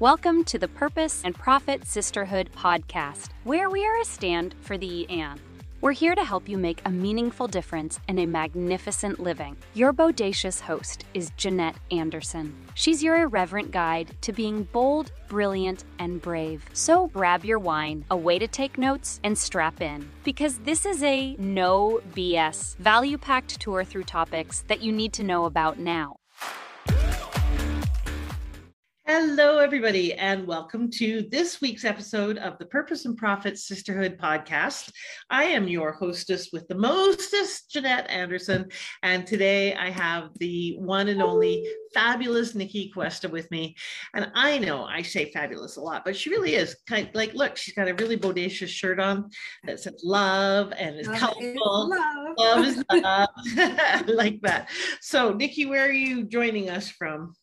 Welcome to the Purpose and Profit Sisterhood podcast, where we are a stand for the and. We're here to help you make a meaningful difference in a magnificent living. Your bodacious host is Jeanette Anderson. She's your irreverent guide to being bold, brilliant, and brave. So grab your wine, a way to take notes, and strap in. Because this is a no BS, value packed tour through topics that you need to know about now. Hello, everybody, and welcome to this week's episode of the Purpose and Profit Sisterhood podcast. I am your hostess with the mostest, Jeanette Anderson, and today I have the one and only fabulous Nicky Cuesta with me. And I know I say fabulous a lot, but she really is kind of like, look, she's got a really bodacious shirt on that says love and is colorful. Love. love is love, like that. So, Nicky, where are you joining us from?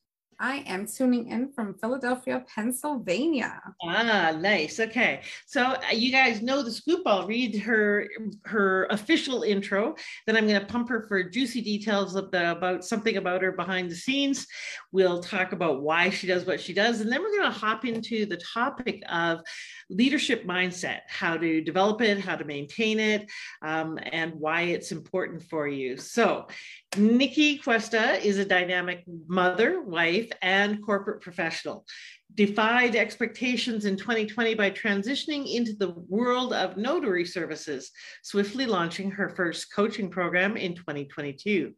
I am tuning in from Philadelphia, Pennsylvania. Ah, nice. Okay. So uh, you guys know the scoop. I'll read her her official intro. Then I'm going to pump her for juicy details of the, about something about her behind the scenes. We'll talk about why she does what she does. And then we're going to hop into the topic of leadership mindset, how to develop it, how to maintain it, um, and why it's important for you. So Nicky Cuesta is a dynamic mother, wife, and corporate professional. Defied expectations in 2020 by transitioning into the world of notary services, swiftly launching her first coaching program in 2022.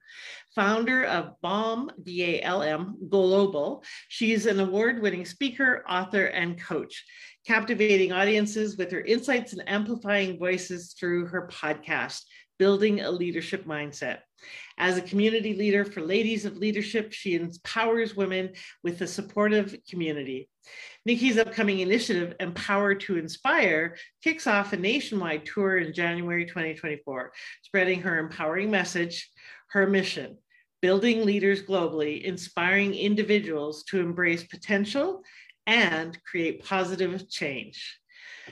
Founder of BALM, B A L M Global, she's an award winning speaker, author, and coach captivating audiences with her insights and amplifying voices through her podcast, Building a Leadership Mindset. As a community leader for Ladies of Leadership, she empowers women with a supportive community. Nicky's upcoming initiative, Empower to Inspire, kicks off a nationwide tour in January 2024, spreading her empowering message, her mission, building leaders globally, inspiring individuals to embrace potential and create positive change.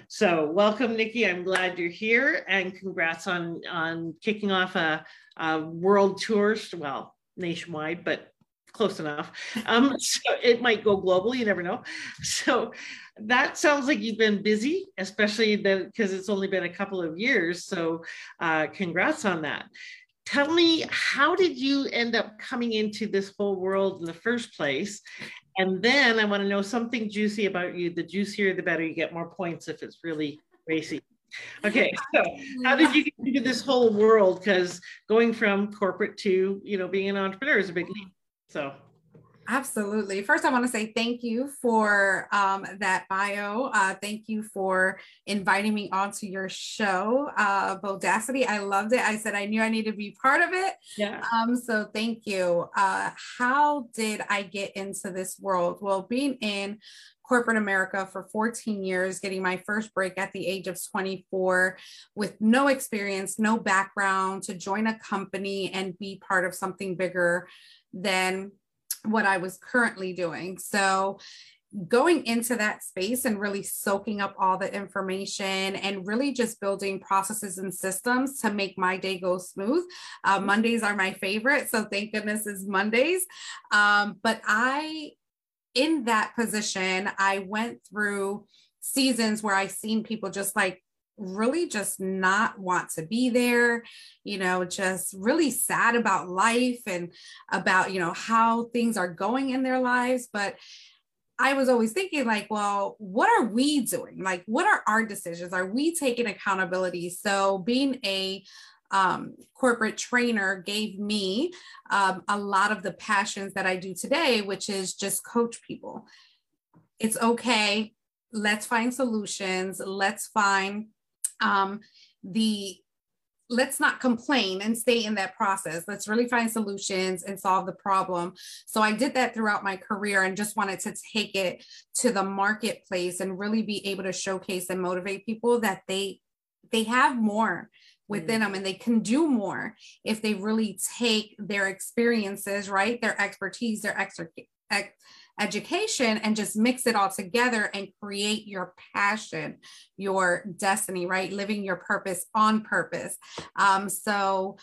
So welcome, Nikki. I'm glad you're here and congrats on, on kicking off a, a world tours, well, nationwide, but close enough. Um, so it might go global, you never know. So that sounds like you've been busy, especially because it's only been a couple of years. So uh, congrats on that. Tell me, how did you end up coming into this whole world in the first place? And then I want to know something juicy about you. The juicier, the better. You get more points if it's really racy. Okay, so how did you get into this whole world? Because going from corporate to you know being an entrepreneur is a big leap. So Absolutely. First, I want to say thank you for um, that bio. Uh, thank you for inviting me onto your show, uh, Bodacity. I loved it. I said I knew I needed to be part of it. Yeah. Um, so thank you. Uh, how did I get into this world? Well, being in corporate America for 14 years, getting my first break at the age of 24 with no experience, no background to join a company and be part of something bigger than what I was currently doing. So going into that space and really soaking up all the information and really just building processes and systems to make my day go smooth. Uh, mm-hmm. Mondays are my favorite. So thank goodness is Mondays. Um, but I, in that position, I went through seasons where I seen people just like really just not want to be there, you know, just really sad about life and about, you know, how things are going in their lives. But I was always thinking, like, well, what are we doing? Like, what are our decisions? Are we taking accountability? So, being a um, corporate trainer gave me um, a lot of the passions that I do today, which is just coach people. It's okay. Let's find solutions. Let's find um, the let's not complain and stay in that process. Let's really find solutions and solve the problem. So I did that throughout my career and just wanted to take it to the marketplace and really be able to showcase and motivate people that they they have more within mm-hmm. them and they can do more if they really take their experiences, right? Their expertise, their extra education and just mix it all together and create your passion, your destiny, right? Living your purpose on purpose. Um, so,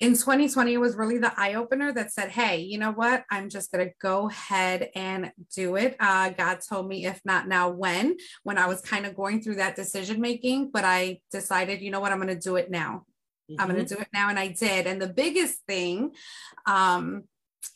in 2020 it was really the eye opener that said hey you know what i'm just going to go ahead and do it uh, god told me if not now when when i was kind of going through that decision making but i decided you know what i'm going to do it now mm-hmm. i'm going to do it now and i did and the biggest thing um,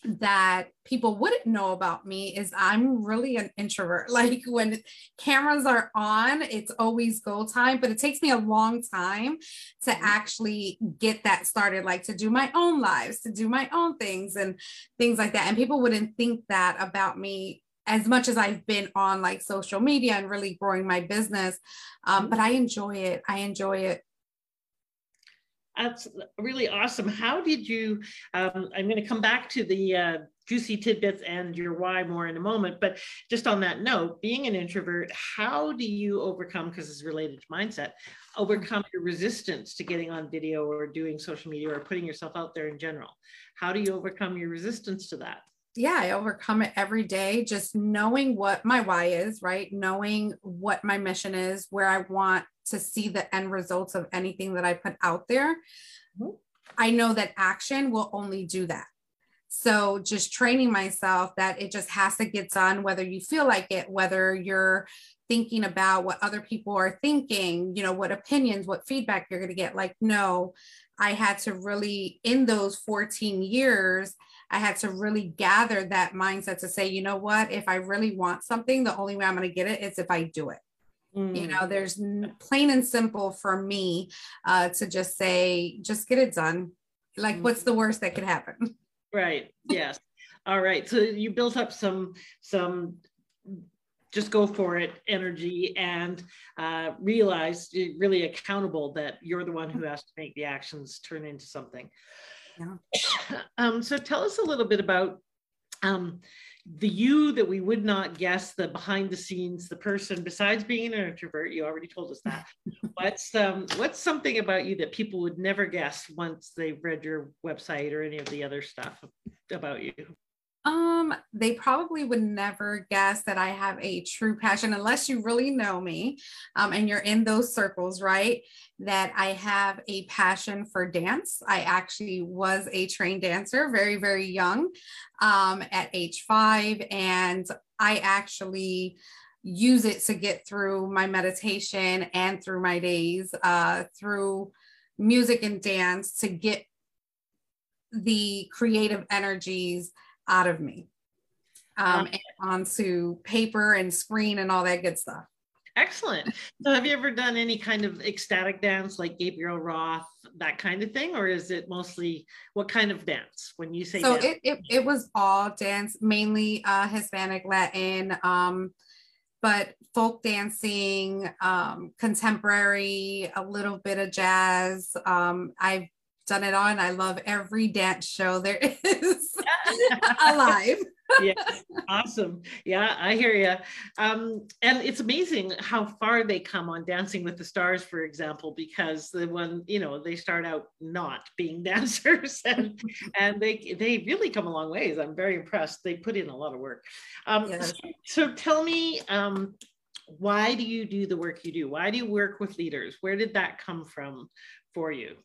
that people wouldn't know about me is I'm really an introvert. Like when cameras are on, it's always go time, but it takes me a long time to mm-hmm. actually get that started, like to do my own lives, to do my own things and things like that. And people wouldn't think that about me as much as I've been on like social media and really growing my business. Um, but I enjoy it. I enjoy it that's really awesome. How did you? Um, I'm going to come back to the uh, juicy tidbits and your why more in a moment. But just on that note, being an introvert, how do you overcome, because it's related to mindset, overcome your resistance to getting on video or doing social media or putting yourself out there in general? How do you overcome your resistance to that? Yeah, I overcome it every day, just knowing what my why is, right? Knowing what my mission is, where I want to see the end results of anything that I put out there. Mm-hmm. I know that action will only do that. So just training myself that it just has to get done, whether you feel like it, whether you're thinking about what other people are thinking, you know, what opinions, what feedback you're going to get. Like, no, I had to really, in those 14 years, I had to really gather that mindset to say, you know what, if I really want something, the only way I'm going to get it is if I do it. Mm. You know, there's plain and simple for me uh, to just say, just get it done. Like, mm. what's the worst that could happen? Right. Yes. All right. So you built up some some just go for it energy and uh, realize really accountable that you're the one who has to make the actions turn into something. Yeah. Um, so tell us a little bit about um, the you that we would not guess, the behind the scenes, the person besides being an introvert. You already told us that. what's um, what's something about you that people would never guess once they've read your website or any of the other stuff about you? Um, they probably would never guess that I have a true passion unless you really know me um, and you're in those circles, right? That I have a passion for dance. I actually was a trained dancer very, very young um, at age five. And I actually use it to get through my meditation and through my days, uh, through music and dance to get the creative energies out of me um, and onto paper and screen and all that good stuff. Excellent. So, have you ever done any kind of ecstatic dance like Gabrielle Roth, that kind of thing, or is it mostly what kind of dance when you say? So it, it, it was all dance, mainly uh, Hispanic, Latin, um, but folk dancing, um, contemporary, a little bit of jazz. Um, I've done it on. I love every dance show there is alive. yeah, awesome. Yeah, I hear you. Um, and it's amazing how far they come on Dancing with the Stars, for example, because the one, you know, they start out not being dancers, and and they they really come a long ways. I'm very impressed. They put in a lot of work. Um, so, so, tell me, um, why do you do the work you do? Why do you work with leaders? Where did that come from for you?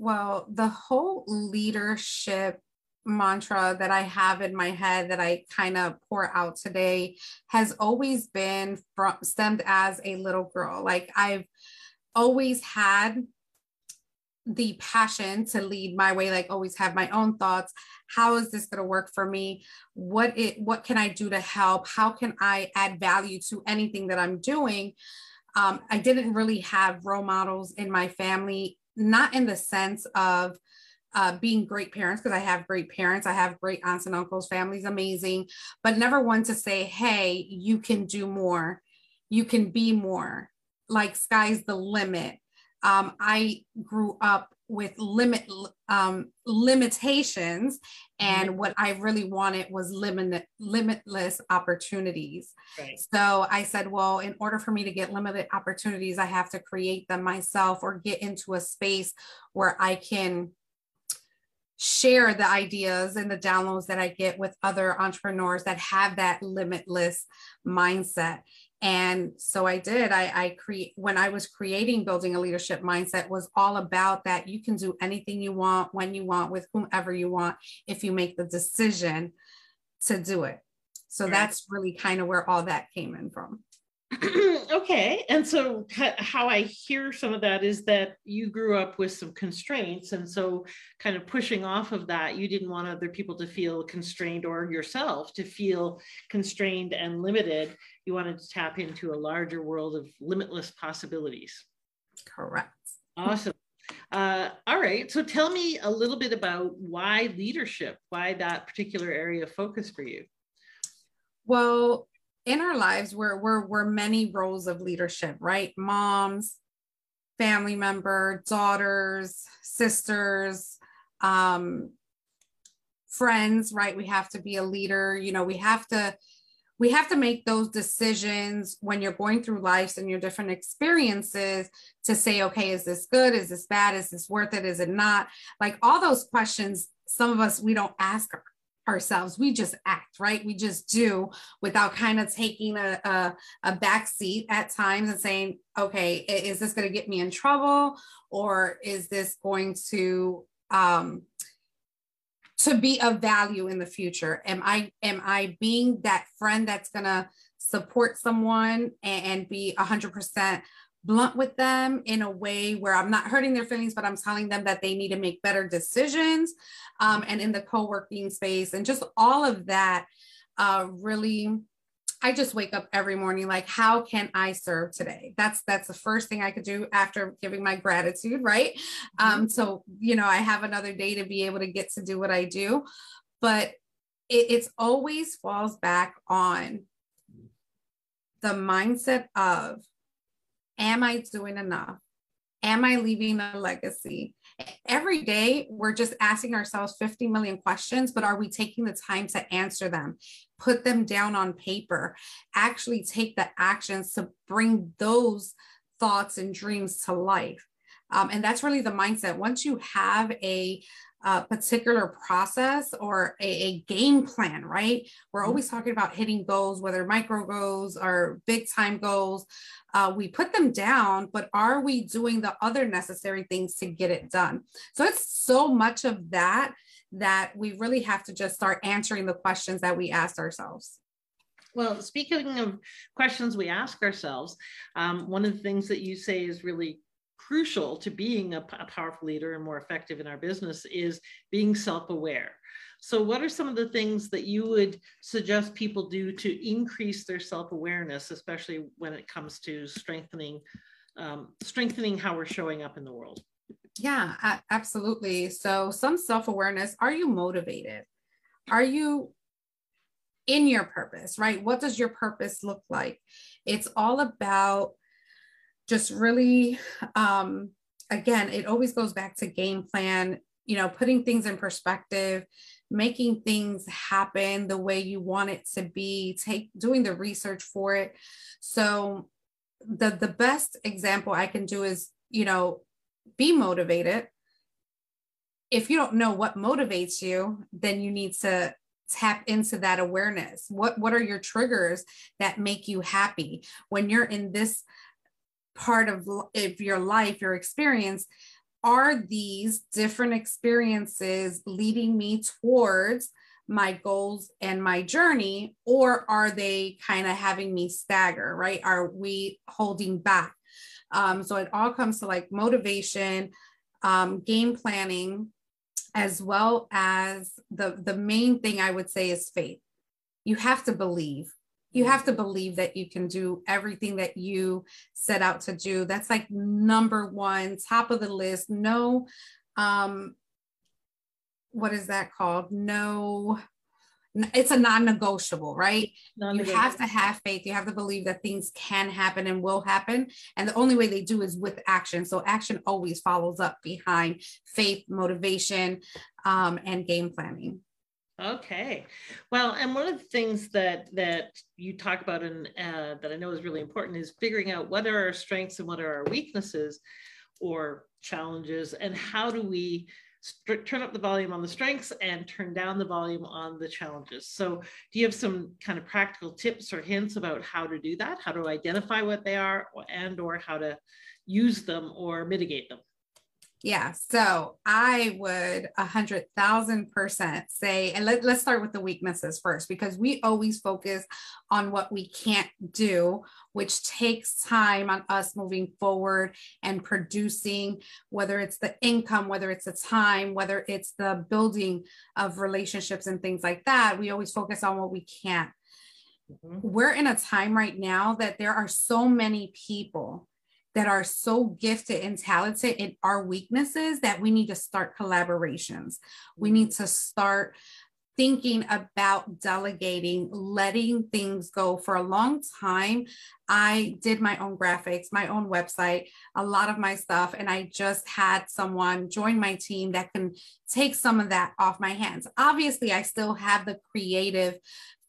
Well, the whole leadership mantra that I have in my head that I kind of pour out today has always been from stemmed as a little girl. Like I've always had the passion to lead my way like always have my own thoughts. How is this going to work for me? What it what can i do to help? How can i add value to anything that i'm doing? Um, i didn't really have role models in my family not in the sense of uh, being great parents, because I have great parents, I have great aunts and uncles, family's amazing, but never one to say, hey, you can do more, you can be more, like sky's the limit. Um, I grew up with limit um, limitations and mm-hmm. what i really wanted was limit, limitless opportunities right. so i said well in order for me to get limited opportunities i have to create them myself or get into a space where i can share the ideas and the downloads that I get with other entrepreneurs that have that limitless mindset. And so I did. I, I create when I was creating building a leadership mindset was all about that you can do anything you want, when you want, with whomever you want, if you make the decision to do it. So right. that's really kind of where all that came in from. okay. And so, how I hear some of that is that you grew up with some constraints. And so, kind of pushing off of that, you didn't want other people to feel constrained or yourself to feel constrained and limited. You wanted to tap into a larger world of limitless possibilities. Correct. Awesome. Uh, all right. So, tell me a little bit about why leadership, why that particular area of focus for you. Well, in our lives we're, we're, we're many roles of leadership, right? Moms, family member, daughters, sisters, um, friends, right? We have to be a leader. You know, we have to we have to make those decisions when you're going through life and your different experiences to say, okay, is this good? Is this bad? Is this worth it? Is it not? Like all those questions, some of us we don't ask ourselves. We just act, right? We just do without kind of taking a, a, a back seat at times and saying, okay, is this going to get me in trouble? Or is this going to um, to be of value in the future? Am I am I being that friend that's gonna support someone and, and be hundred percent blunt with them in a way where I'm not hurting their feelings, but I'm telling them that they need to make better decisions. Um, and in the co working space, and just all of that uh, really. I just wake up every morning like how can I serve today? That's that's the first thing I could do after giving my gratitude, right? Mm-hmm. Um so you know, I have another day to be able to get to do what I do, but it, it's always falls back on the mindset of Am I doing enough? Am I leaving a legacy? Every day, we're just asking ourselves 50 million questions, but are we taking the time to answer them? Put them down on paper, actually take the actions to bring those thoughts and dreams to life. Um, and that's really the mindset. Once you have a a particular process or a, a, game plan, right? We're mm-hmm. always talking about hitting goals, whether micro goals or big time goals. Uh, we put them down, but are we doing the other necessary things to get it done? So it's so much of that that we really have to just start answering the questions that we ask ourselves. Well, speaking of questions we ask ourselves, um, one of the things that you say is really crucial to being a, a powerful leader and more effective in our business is being self-aware. So, what are some of the things that you would suggest people do to increase their self-awareness, especially when it comes to strengthening um, strengthening how we're showing up in the world? Yeah, absolutely. So, some self-awareness. Are you motivated? Are you in your purpose? Right? What does your purpose look like? It's all about just really um, again it always goes back to game plan you know putting things in perspective making things happen the way you want it to be take doing the research for it. So the the best example i can do is you know be motivated. If you don't know what motivates you then you need to tap into that awareness. What what are your triggers that make you happy? When you're in this part of, your life, your experience, are these different experiences leading me towards my goals and my journey, or are they kind of having me stagger, right? Are we holding back? Um, so it all comes to like motivation, um, game planning, as well as the the main thing I would say is faith. You have to believe you have to believe that you can do everything that you set out to do. That's like number one top of the list. No um what is that called? No it's a non-negotiable right? Non-negotiable. you have to have faith. You have to believe that things can happen and will happen. And the only way they do is with action. So action always follows up behind faith motivation um, and game planning Okay, well, and one of the things that that you talk about and uh, that I know is really important is figuring out what are our strengths and what are our weaknesses, or challenges, and how do we st- turn up the volume on the strengths and turn down the volume on the challenges. So, do you have some kind of practical tips or hints about how to do that? How to identify what they are and or how to use them or mitigate them? Yeah, so I would a hundred thousand percent say, and let, let's start with the weaknesses first, because we always focus on what we can't do, which takes time on us moving forward and producing, whether it's the income, whether it's the time, whether it's the building of relationships and things like that. We always focus on what we can't. Mm-hmm. We're in a time right now that there are so many people that are so gifted and talented in our weaknesses that we need to start collaborations. We mm-hmm. need to start thinking about delegating, letting things go. For a long time, I did my own graphics, my own website, a lot of my stuff, and I just had someone join my team that can take some of that off my hands. Obviously, I still have the creative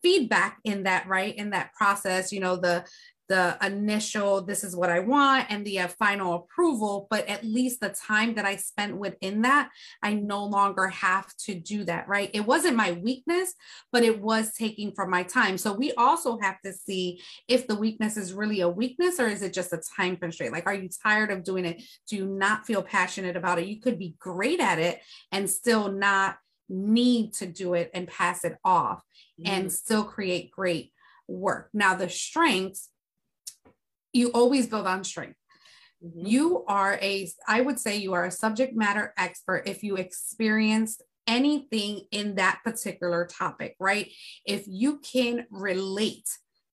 feedback in that right in that process you know the the initial this is what i want and the uh, final approval but at least the time that i spent within that i no longer have to do that right? It wasn't my weakness but it was taking from my time. So we also have to see if the weakness is really a weakness or is it just a time constraint? Like are you tired of doing it? Do you not feel passionate about it? You could be great at it and still not need to do it and pass it off mm-hmm. and still create great work. Now the strengths you always build on strength. Mm-hmm. You are a, I would say you are a subject matter expert if you experienced anything in that particular topic, right? If you can relate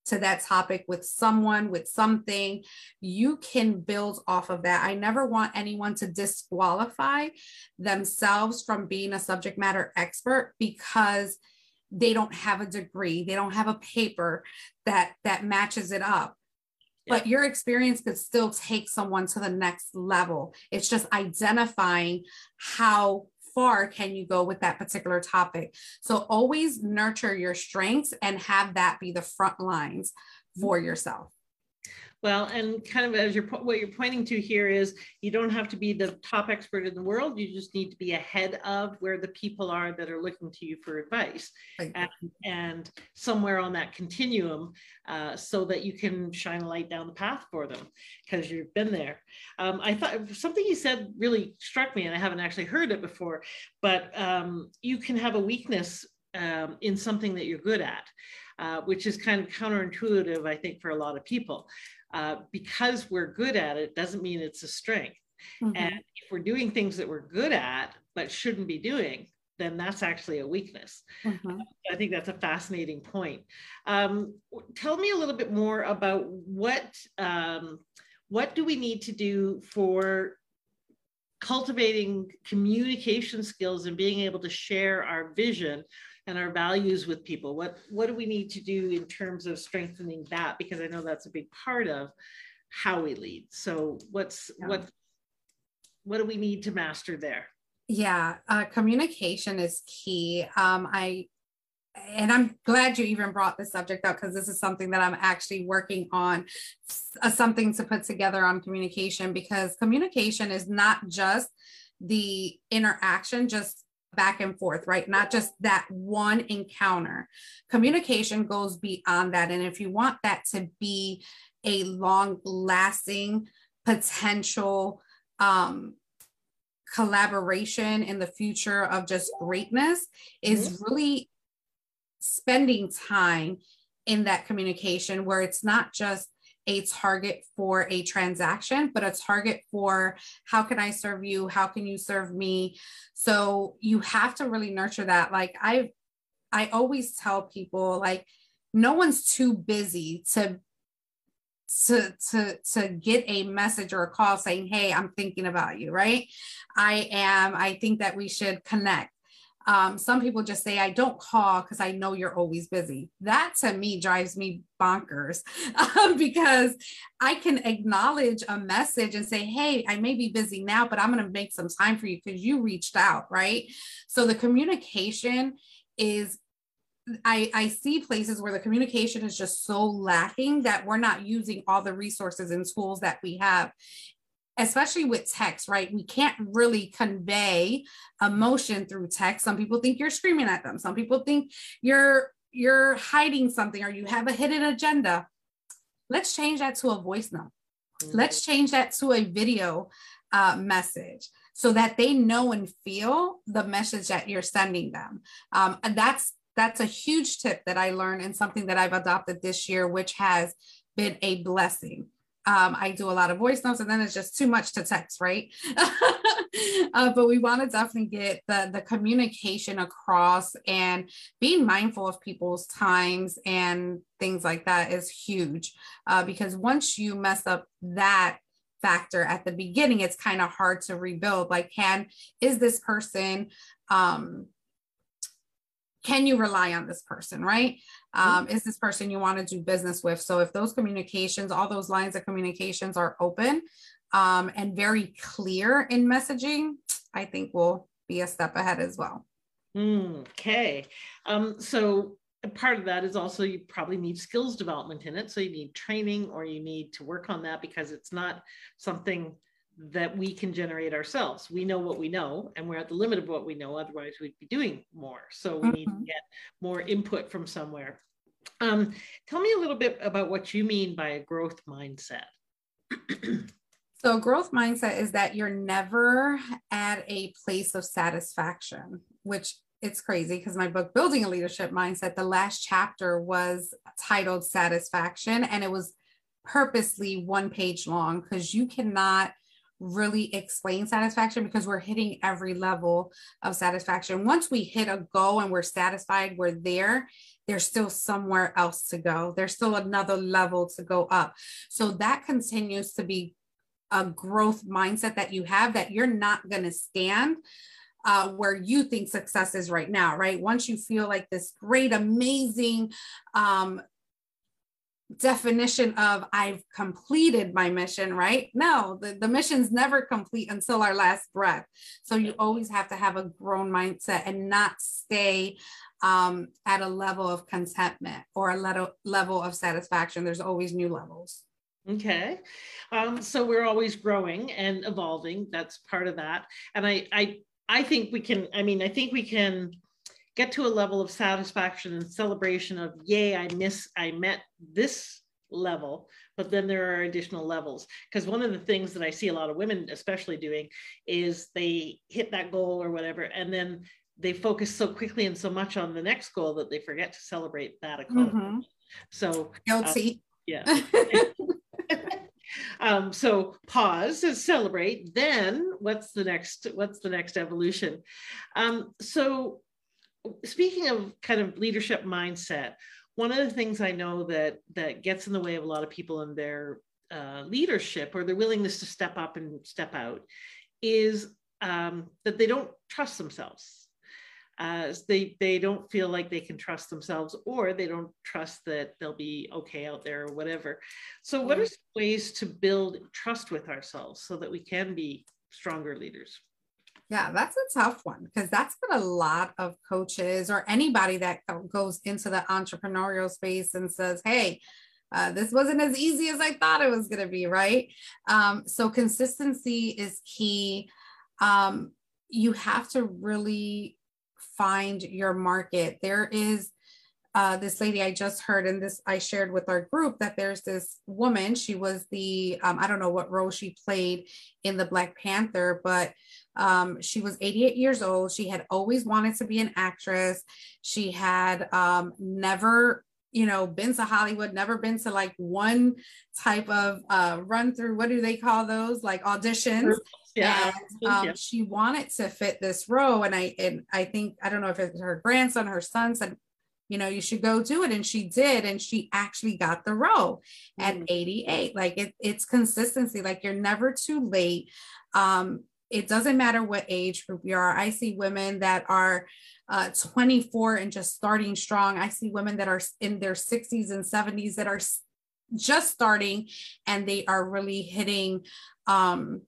to that topic with someone, with something, you can build off of that. I never want anyone to disqualify themselves from being a subject matter expert because they don't have a degree, they don't have a paper that that matches it up but your experience could still take someone to the next level. It's just identifying how far can you go with that particular topic. So always nurture your strengths and have that be the front lines for mm-hmm. yourself. Well, and kind of as you're what you're pointing to here is you don't have to be the top expert in the world. You just need to be ahead of where the people are that are looking to you for advice, and, and, somewhere on that continuum, uh, so that you can shine a light down the path for them because you've been there. Um, I thought something you said really struck me, and I haven't actually heard it before. But um, you can have a weakness um, in something that you're good at. Uh, which is kind of counterintuitive, I think, for a lot of people uh, because we're good at it doesn't mean it's a strength. Mm-hmm. And if we're doing things that we're good at but shouldn't be doing, then that's actually a weakness. Mm-hmm. I think that's a fascinating point. Um, tell me a little bit more about what um, what do we need to do for cultivating communication skills and being able to share our vision and our values with people. What what do we need to do in terms of strengthening that? Because i know that's a big part of how we lead. So what's yeah. what what do we need to master there? Yeah uh, communication is key. Um, i and i'm glad you even brought this subject up because this is something that i'm actually working on uh, something to put together on communication because communication is not just the interaction just back and forth, right? Not just that one encounter. Communication goes beyond that. And if you want that to be a long lasting potential um, collaboration in the future of just greatness, is mm-hmm. really spending time in that communication where it's not just a target for a transaction, but a target for how can I serve you? How can you serve me? So you have to really nurture that. Like I, I always tell people like, no one's too busy to to to to get a message or a call saying hey i'm thinking about you right i am i think that we should connect um, some people just say, I don't call because I know you're always busy. That to me drives me bonkers because I can acknowledge a message and say, Hey, I may be busy now, but I'm going to make some time for you because you reached out. Right. So the communication is I, I see places where the communication is just so lacking that we're not using all the resources and tools that we have especially with text, right? We can't really convey emotion through text. Some people think you're screaming at them. Some people think you're you're hiding something or you have a hidden agenda. Let's change that to a voice note. Mm-hmm. Let's change that to a video uh, message so that they know and feel the message that you're sending them. Um, and that's that's a huge tip that I learned and something that I've adopted this year, which has been a blessing. Um, I do a lot of voice notes and then it's just too much to text, right? uh, but we want to definitely get the, the communication across and being mindful of people's times and things like that is huge uh, because once you mess up that factor at the beginning, it's kind of hard to rebuild. Like, can, is this person, um, can you rely on this person, right? Mm-hmm. Um, is this person you want to do business with? So if those communications, all those lines of communications are open um, and very clear in messaging, I think we'll be a step ahead as well. Okay. Um, so part of that is also you probably need skills development in it. So you need training or you need to work on that because it's not something that we can generate ourselves. We know what we know and we're at the limit of what we know. Otherwise, we'd be doing more. So we mm-hmm. need to mm-hmm. get more input from somewhere. Um, tell me a little bit about what you mean by a growth mindset. so, growth mindset is that you're never at a place of satisfaction, which it's crazy because my book building a leadership mindset the last chapter was titled satisfaction and it was purposely one page long because you cannot really explain satisfaction because we're hitting every level of satisfaction. Once we hit a goal and we're satisfied, we're there, there's still somewhere else to go. There's still another level to go up. So that continues to be a growth mindset that you have that you're not going to stand uh, where you think success is right now, right? Once you feel like this great, amazing um, definition of I've completed my mission, right? No, the, the mission's never complete until our last breath. So you always have to have a grown mindset and not stay um, at a level of contentment or a level, level of satisfaction. There's always new levels. Okay. Um, so we're always growing and evolving. That's part of that. And I, I, I think we can, I mean, I think we can get to a level of satisfaction and celebration of yay i miss i met this level but then there are additional levels. Because one of the things that i see a lot of women especially doing is they hit that goal or whatever and then they focus so quickly and so much on the next goal that they forget to celebrate that accomplishment. Mm-hmm. so guilty uh, yeah. Um, so pause and celebrate then what's the next what's the next evolution? Um, so speaking of kind of leadership mindset, one of the things I know that that gets in the way of a lot of people in their uh, leadership or their willingness to step up and step out is um, that they don't trust themselves. Uh, they they don't feel like they can trust themselves, or they don't trust that they'll be okay out there or whatever. So, what are some ways to build trust with ourselves so that we can be stronger leaders? Yeah, that's a tough one because that's what a lot of coaches or anybody that goes into the entrepreneurial space and says, hey, uh, this wasn't as easy as I thought it was going to be, right? Um, so, consistency is key. Um, you have to really find your market. There is uh, this lady I just heard, and this I shared with our group that there's this woman. She was the, um, I don't know what role she played in the Black Panther, but um, she was 88 years old. She had always wanted to be an actress. She had um, never, you know, been to Hollywood, never been to like one type of uh, run through. What do they call those? Like auditions. Yeah. And um, yeah. she wanted to fit this role. And I, and I think, I don't know if it's her grandson, her son said, you know, you should go do it. And she did. And she actually got the role mm-hmm. at 88. Like it, it's consistency. Like you're never too late. Um, it doesn't matter what age group you are. I see women that are uh, 24 and just starting strong. I see women that are in their 60s and 70s that are just starting and they are really hitting um,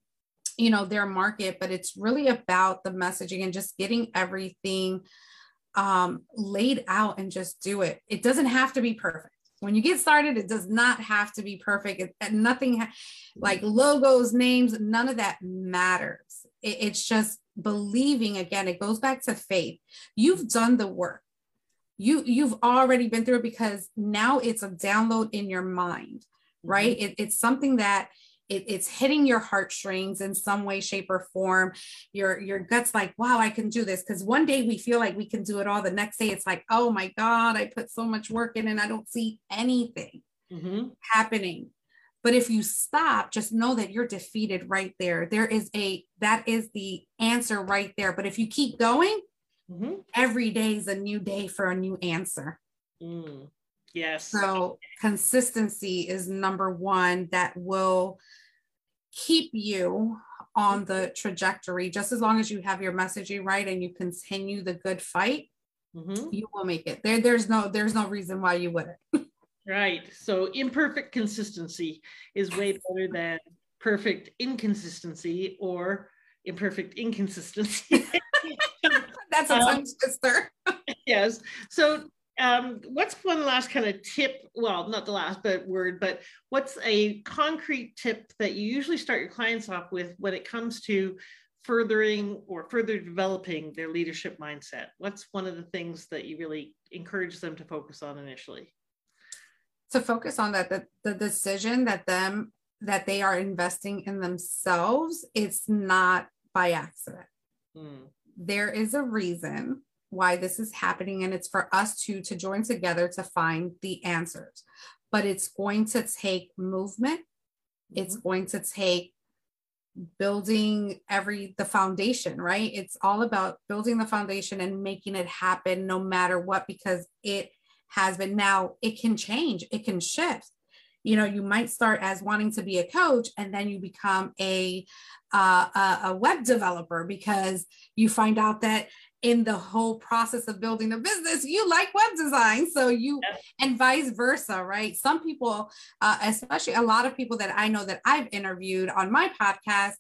you know their market but it's really about the messaging and just getting everything um, laid out and just do it it doesn't have to be perfect when you get started, it does not have to be perfect. It, nothing ha- like logos, names, none of that matters. It, it's just believing again. It goes back to faith. You've done the work. You you've already been through it because now it's a download in your mind, right? Mm-hmm. It, it's something that it, it's hitting your heartstrings in some way shape or form your your guts like wow i can do this because one day we feel like we can do it all the next day it's like oh my god i put so much work in and i don't see anything mm-hmm. happening but if you stop just know that you're defeated right there there is a that is the answer right there but if you keep going mm-hmm. every day is a new day for a new answer mm. Yes. So consistency is number one that will keep you on the trajectory. Just as long as you have your messaging right and you continue the good fight mm-hmm. you will make it. There there's no there's no reason why you wouldn't. Right. So imperfect consistency is way better than perfect inconsistency or imperfect inconsistency. That's a tongue um, twister yes. So um, what's one last kind of tip? Well, not the last but word, but what's a concrete tip that you usually start your clients off with when it comes to furthering or further developing their leadership mindset? What's one of the things that you really encourage them to focus on initially? To focus on that, the, the decision that them that they are investing in themselves, it's not by accident. Hmm. There is a reason why this is happening and it's for us to to join together to find the answers. But it's going to take movement. It's mm-hmm. going to take building every the foundation right? It's all about building the foundation and making it happen no matter what because it has been. Now it can change. It can shift. You know you might start as wanting to be a coach and then you become a uh, a, a web developer because you find out that in the whole process of building a business you like web design so you yes. and vice versa right some people uh, especially a lot of people that i know that i've interviewed on my podcast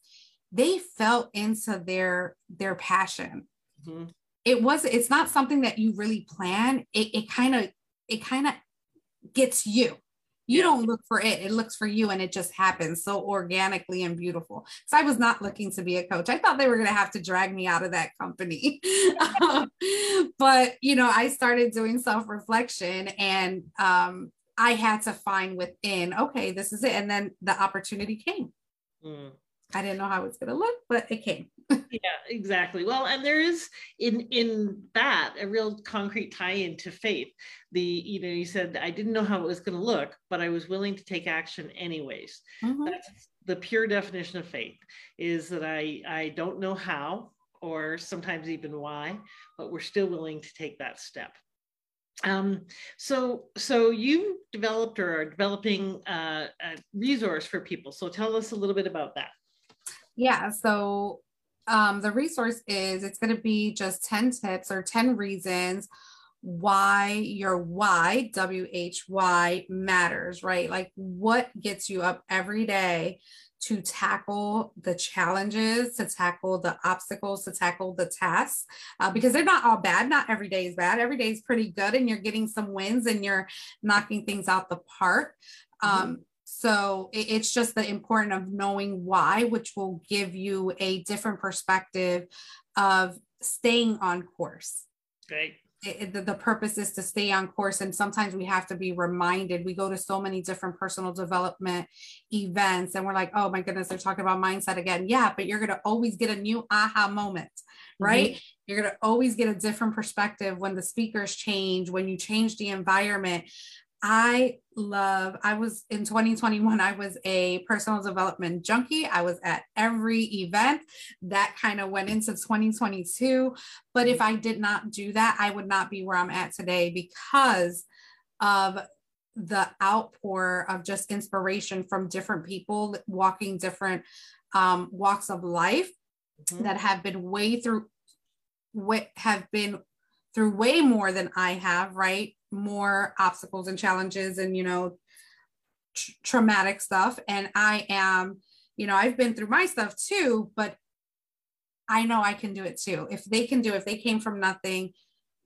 they fell into their their passion mm-hmm. it was it's not something that you really plan it kind of it kind of gets you you don't look for it it looks for you and it just happens so organically and beautiful. So i was not looking to be a coach. I thought they were going to have to drag me out of that company. Um, but you know i started doing self-reflection and um, i had to find within okay this is it and then the opportunity came. Mm. I didn't know how it's going to look but it came. Yeah exactly. Well and there is in in that a real concrete tie into faith. The you know you said i didn't know how it was going to look but i was willing to take action anyways. Mm-hmm. that's the pure definition of faith is that i i don't know how or sometimes even why but we're still willing to take that step. Um, so so you developed or are developing uh, a resource for people. So tell us a little bit about that yeah so um, the resource is it's going to be just 10 tips or 10 reasons why your why why matters right? Like what gets you up every day to tackle the challenges to tackle the obstacles to tackle the tasks uh, because they're not all bad not every day is bad. Every day is pretty good and you're getting some wins and you're knocking things out the park. Mm-hmm. So it's just the important of knowing why, which will give you a different perspective of staying on course. Great. It, the, the purpose is to stay on course and sometimes we have to be reminded we go to so many different personal development events and we're like oh my goodness they're talking about mindset again yeah but you're going to always get a new aha moment right mm-hmm. you're going to always get a different perspective when the speakers change when you change the environment I love, I was in 2021, I was a personal development junkie. I was at every event that kind of went into 2022. But if I did not do that, I would not be where I'm at today because of the outpour of just inspiration from different people walking different um, walks of life mm-hmm. that have been way through, what have been through way more than I have, right? More obstacles and challenges and you know tr- traumatic stuff and i am you know i've been through my stuff too but i know i can do it too if they can do it if they came from nothing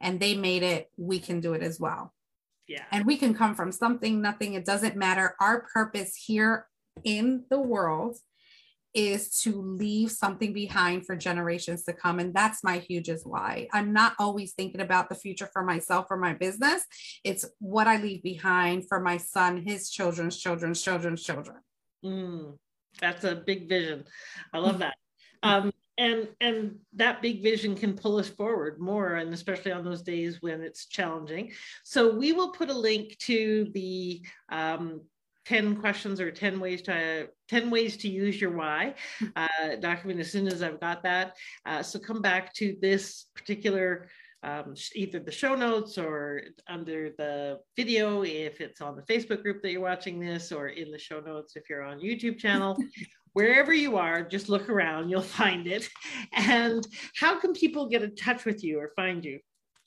and they made it we can do it as well Yeah. And we can come from something, nothing, it doesn't matter. Our purpose here in the world is to leave something behind for generations to come. And that's my hugest why. I'm not always thinking about the future for myself or my business. It's what I leave behind for my son, his children's children's children's children. Mm, that's a big vision. I love that. Um, and and that big vision can pull us forward more and especially on those days when it's challenging so we will put a link to the um, 10 questions or 10 ways to 10 ways to use your why uh, document as soon as I've got that. Uh, so come back to this particular um, either the show notes or under the video if it's on the Facebook group that you're watching this or in the show notes if you're on YouTube channel. Wherever you are, just look around, you'll find it. And how can people get in touch with you or find you?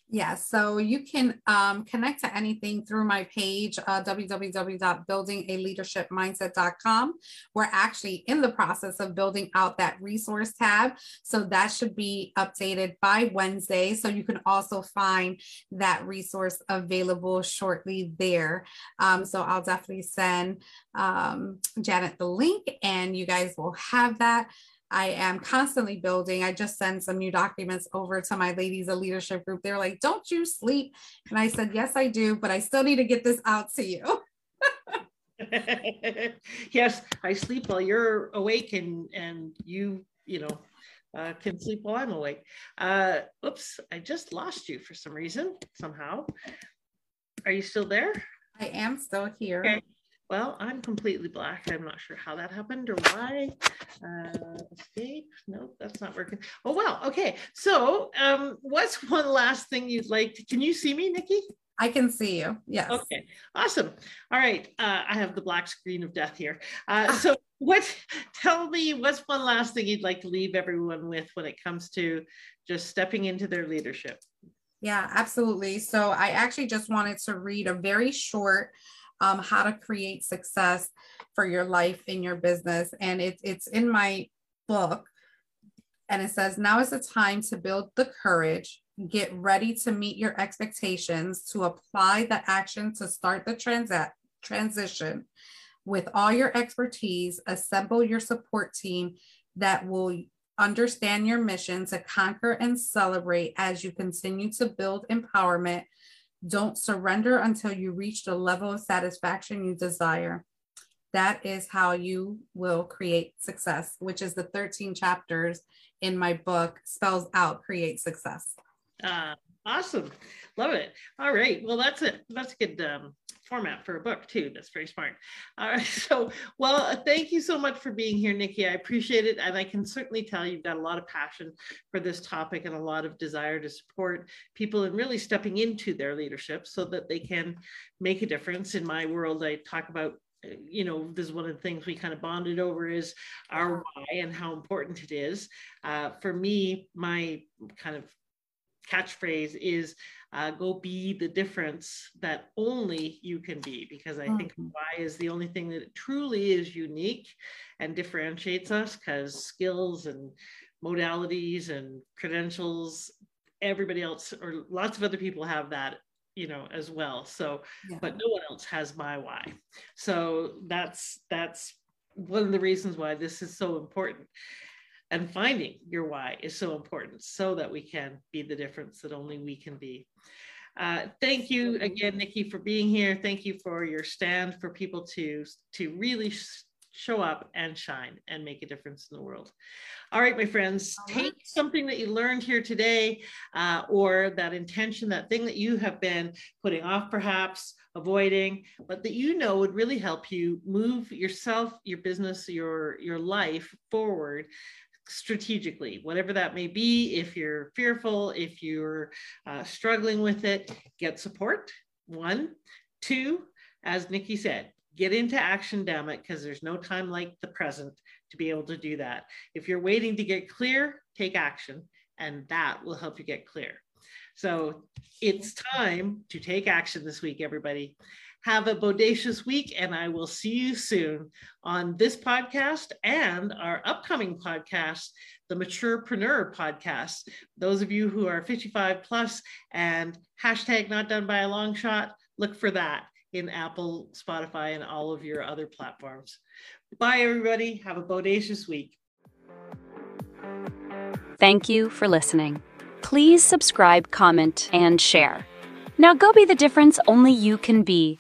Yeah, so you can um, connect to anything through my page, uh, www.buildingaleadershipmindset.com. We're actually in the process of building out that resource tab. So that should be updated by Wednesday. So you can also find that resource available shortly there. Um, so I'll definitely send um, Janet the link and you guys will have that. I am constantly building. I just sent some new documents over to my ladies of leadership group. They're like, "Don't you sleep?" And I said, "Yes, I do, but I still need to get this out to you." yes, I sleep while you're awake, and and you, you know, uh, can sleep while I'm awake. Uh, oops, I just lost you for some reason. Somehow, are you still there? I am still here. Okay. Well, I'm completely black. I'm not sure how that happened or why. Uh, escape. Nope, that's not working. Oh, well, okay. So um, what's one last thing you'd like to, can you see me, Nicky? I can see you. Yes. Okay. Awesome. All right. Uh, I have the black screen of death here. Uh, so what, tell me what's one last thing you'd like to leave everyone with when it comes to just stepping into their leadership? Yeah, absolutely. So I actually just wanted to read a very short um, how to create success for your life in your business. And it, it's in my book. And it says, now is the time to build the courage, get ready to meet your expectations, to apply the action to start the transa- transition. With all your expertise, assemble your support team that will understand your mission to conquer and celebrate as you continue to build empowerment don't surrender until you reach the level of satisfaction you desire. That is how you will create success, which is the 13 chapters in my book spells out create success. Uh, awesome. Love it. All right. Well, that's it. That's a good um, format for a book too. That's very smart. All right. So, well, thank you so much for being here, Nicky. I appreciate it. And I can certainly tell you've got a lot of passion for this topic and a lot of desire to support people and really stepping into their leadership so that they can make a difference. In my world, I talk about uh, you know, this is one of the things we kind of bonded over is our why and how important it is. Uh, for me, my kind of catchphrase is uh, go be the difference that only you can be because i think mm-hmm. why is the only thing that truly is unique and differentiates us because skills and modalities and credentials everybody else or lots of other people have that you know as well so yeah. but no one else has my why so that's that's one of the reasons why this is so important and finding your why is so important so that we can be the difference that only we can be. Uh, thank you again, Nicky, for being here. Thank you for your stand for people to, to really show up and shine and make a difference in the world. All right, my friends, take something that you learned here today uh, or that intention, that thing that you have been putting off perhaps, avoiding, but that you know would really help you move yourself, your business, your, your life forward strategically, whatever that may be. If you're fearful, if you're uh, struggling with it, get support. One, two, as Nicky said, get into action, damn it, because there's no time like the present to be able to do that. If you're waiting to get clear, take action, and that will help you get clear. So it's time to take action this week, everybody. Have a bodacious week, and I will see you soon on this podcast and our upcoming podcast, the Maturepreneur podcast. Those of you who are 55 plus and hashtag not done by a long shot, look for that in Apple, Spotify, and all of your other platforms. Bye, everybody. Have a bodacious week. Thank you for listening. Please subscribe, comment, and share. Now go be the difference only you can be.